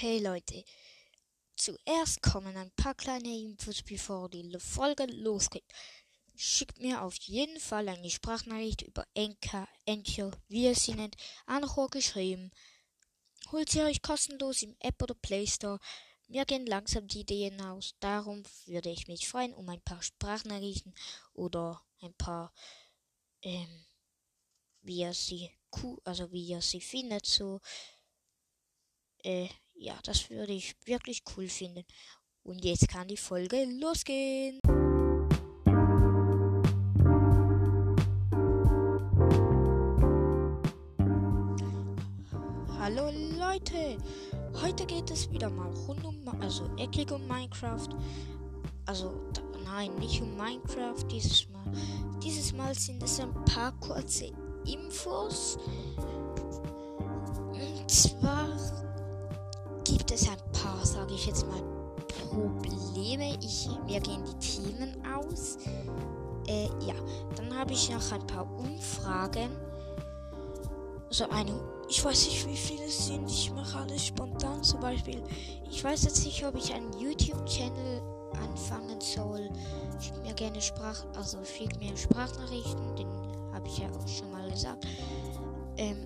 Hey Leute, zuerst kommen ein paar kleine Infos, bevor die Folge losgeht. Schickt mir auf jeden Fall eine Sprachnachricht über Enka, Encho, wie ihr sie nennt, Anchor geschrieben. Holt sie euch kostenlos im App oder Play Store. Mir gehen langsam die Ideen aus. Darum würde ich mich freuen um ein paar Sprachnachrichten oder ein paar, ähm, wie ihr sie, also wie ihr sie findet, so, äh, ja, das würde ich wirklich cool finden. Und jetzt kann die Folge losgehen. Hallo Leute, heute geht es wieder mal rund um, also eckig um Minecraft. Also nein, nicht um Minecraft dieses Mal. Dieses Mal sind es ein paar kurze Infos. Und zwar gibt es ein paar, sage ich jetzt mal, Probleme. Ich, mir gehen die Themen aus. Äh, ja, dann habe ich noch ein paar Umfragen. So eine, ich weiß nicht, wie viele es sind. Ich mache alles spontan. Zum Beispiel, ich weiß jetzt nicht, ob ich einen YouTube-Channel anfangen soll. Schickt mir gerne Sprach, also schickt mir Sprachnachrichten. Den habe ich ja auch schon mal gesagt. Ähm,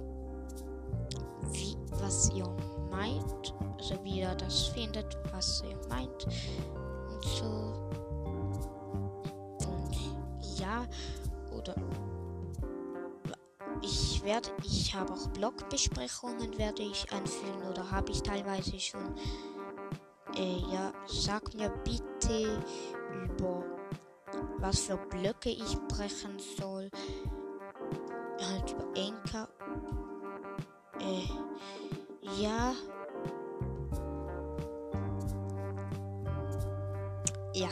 wie, was ihr meint also wie er das findet, was er meint und so. Und ja, oder ich werde, ich habe auch Blogbesprechungen werde ich einführen oder habe ich teilweise schon. Äh, ja, sag mir bitte über was für Blöcke ich brechen soll. Halt über Enker. Äh, ja, ja,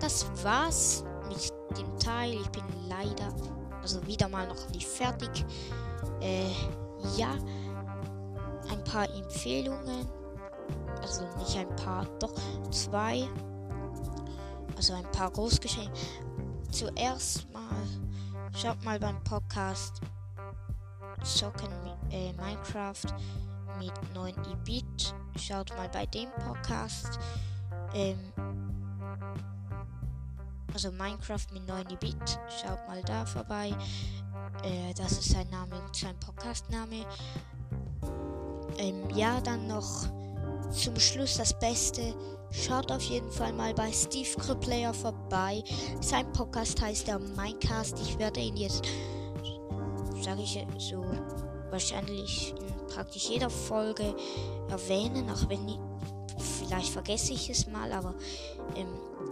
das war's mit dem Teil. Ich bin leider, also wieder mal noch nicht fertig. Äh, ja, ein paar Empfehlungen. Also nicht ein paar, doch zwei. Also ein paar Großgeschehen. Zuerst mal, schaut mal beim Podcast Zocken äh, Minecraft mit 9 E-Bit. Schaut mal bei dem Podcast. Ähm, also Minecraft mit 9 Bit. Schaut mal da vorbei. Äh, das ist sein Name und sein Podcastname. Ähm, ja, dann noch zum Schluss das Beste. Schaut auf jeden Fall mal bei Steve Criplayer vorbei. Sein Podcast heißt der Minecast. Ich werde ihn jetzt, sage ich so, wahrscheinlich in praktisch jeder Folge erwähnen, auch wenn ich, vielleicht vergesse ich es mal, aber ähm,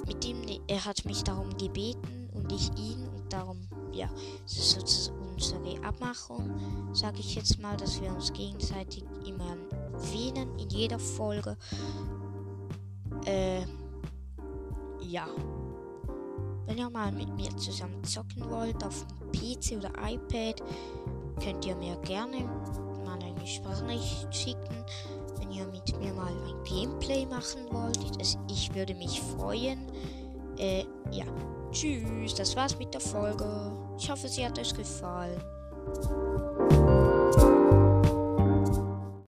mit ihm, er hat mich darum gebeten und ich ihn und darum, ja, es ist sozusagen unsere Abmachung, sage ich jetzt mal, dass wir uns gegenseitig immer erwähnen in jeder Folge. Äh, ja. Wenn ihr mal mit mir zusammen zocken wollt auf dem PC oder iPad, könnt ihr mir gerne mal eine Sprachnachricht schicken ihr mit mir mal ein Gameplay machen wollt. Das, ich würde mich freuen. Äh, ja. Tschüss, das war's mit der Folge. Ich hoffe, sie hat euch gefallen.